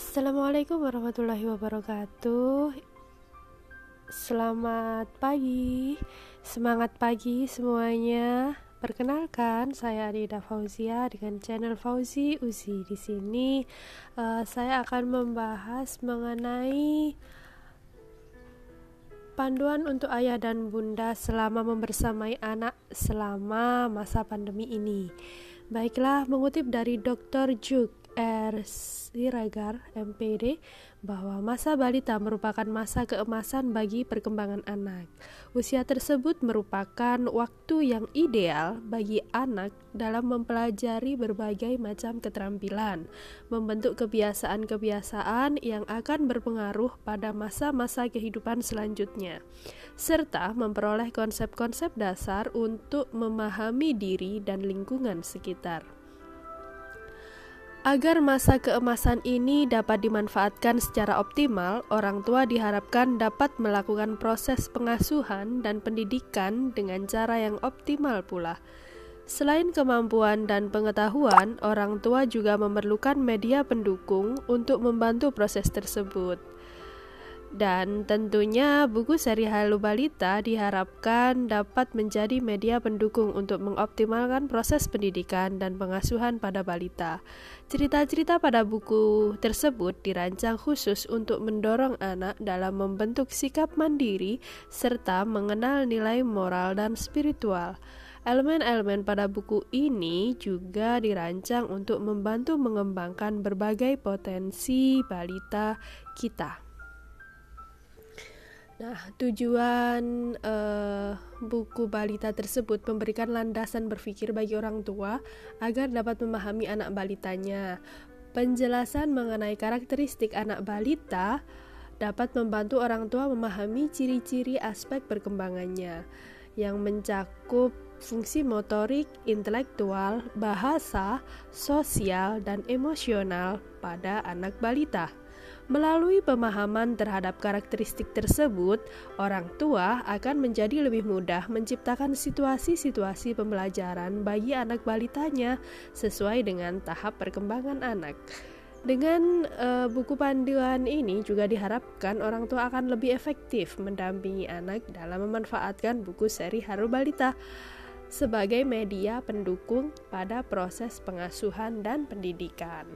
Assalamualaikum warahmatullahi wabarakatuh. Selamat pagi, semangat pagi semuanya. Perkenalkan, saya Adida Fauzia dengan channel Fauzi Uzi. Di sini uh, saya akan membahas mengenai panduan untuk ayah dan bunda selama membersamai anak selama masa pandemi ini. Baiklah, mengutip dari Dr. Juk R. Siragar, MPD, bahwa masa balita merupakan masa keemasan bagi perkembangan anak. Usia tersebut merupakan waktu yang ideal bagi anak dalam mempelajari berbagai macam keterampilan, membentuk kebiasaan-kebiasaan yang akan berpengaruh pada masa-masa kehidupan selanjutnya, serta memperoleh konsep-konsep dasar untuk memahami diri dan lingkungan sekitar. Agar masa keemasan ini dapat dimanfaatkan secara optimal, orang tua diharapkan dapat melakukan proses pengasuhan dan pendidikan dengan cara yang optimal pula. Selain kemampuan dan pengetahuan, orang tua juga memerlukan media pendukung untuk membantu proses tersebut. Dan tentunya buku seri Halo Balita diharapkan dapat menjadi media pendukung untuk mengoptimalkan proses pendidikan dan pengasuhan pada balita. Cerita-cerita pada buku tersebut dirancang khusus untuk mendorong anak dalam membentuk sikap mandiri serta mengenal nilai moral dan spiritual. Elemen-elemen pada buku ini juga dirancang untuk membantu mengembangkan berbagai potensi balita kita. Nah, tujuan uh, buku balita tersebut memberikan landasan berpikir bagi orang tua agar dapat memahami anak balitanya. Penjelasan mengenai karakteristik anak balita dapat membantu orang tua memahami ciri-ciri aspek perkembangannya yang mencakup fungsi motorik, intelektual, bahasa, sosial, dan emosional pada anak balita. Melalui pemahaman terhadap karakteristik tersebut, orang tua akan menjadi lebih mudah menciptakan situasi-situasi pembelajaran bagi anak balitanya sesuai dengan tahap perkembangan anak. Dengan uh, buku panduan ini juga diharapkan orang tua akan lebih efektif mendampingi anak dalam memanfaatkan buku seri Haru Balita sebagai media pendukung pada proses pengasuhan dan pendidikan.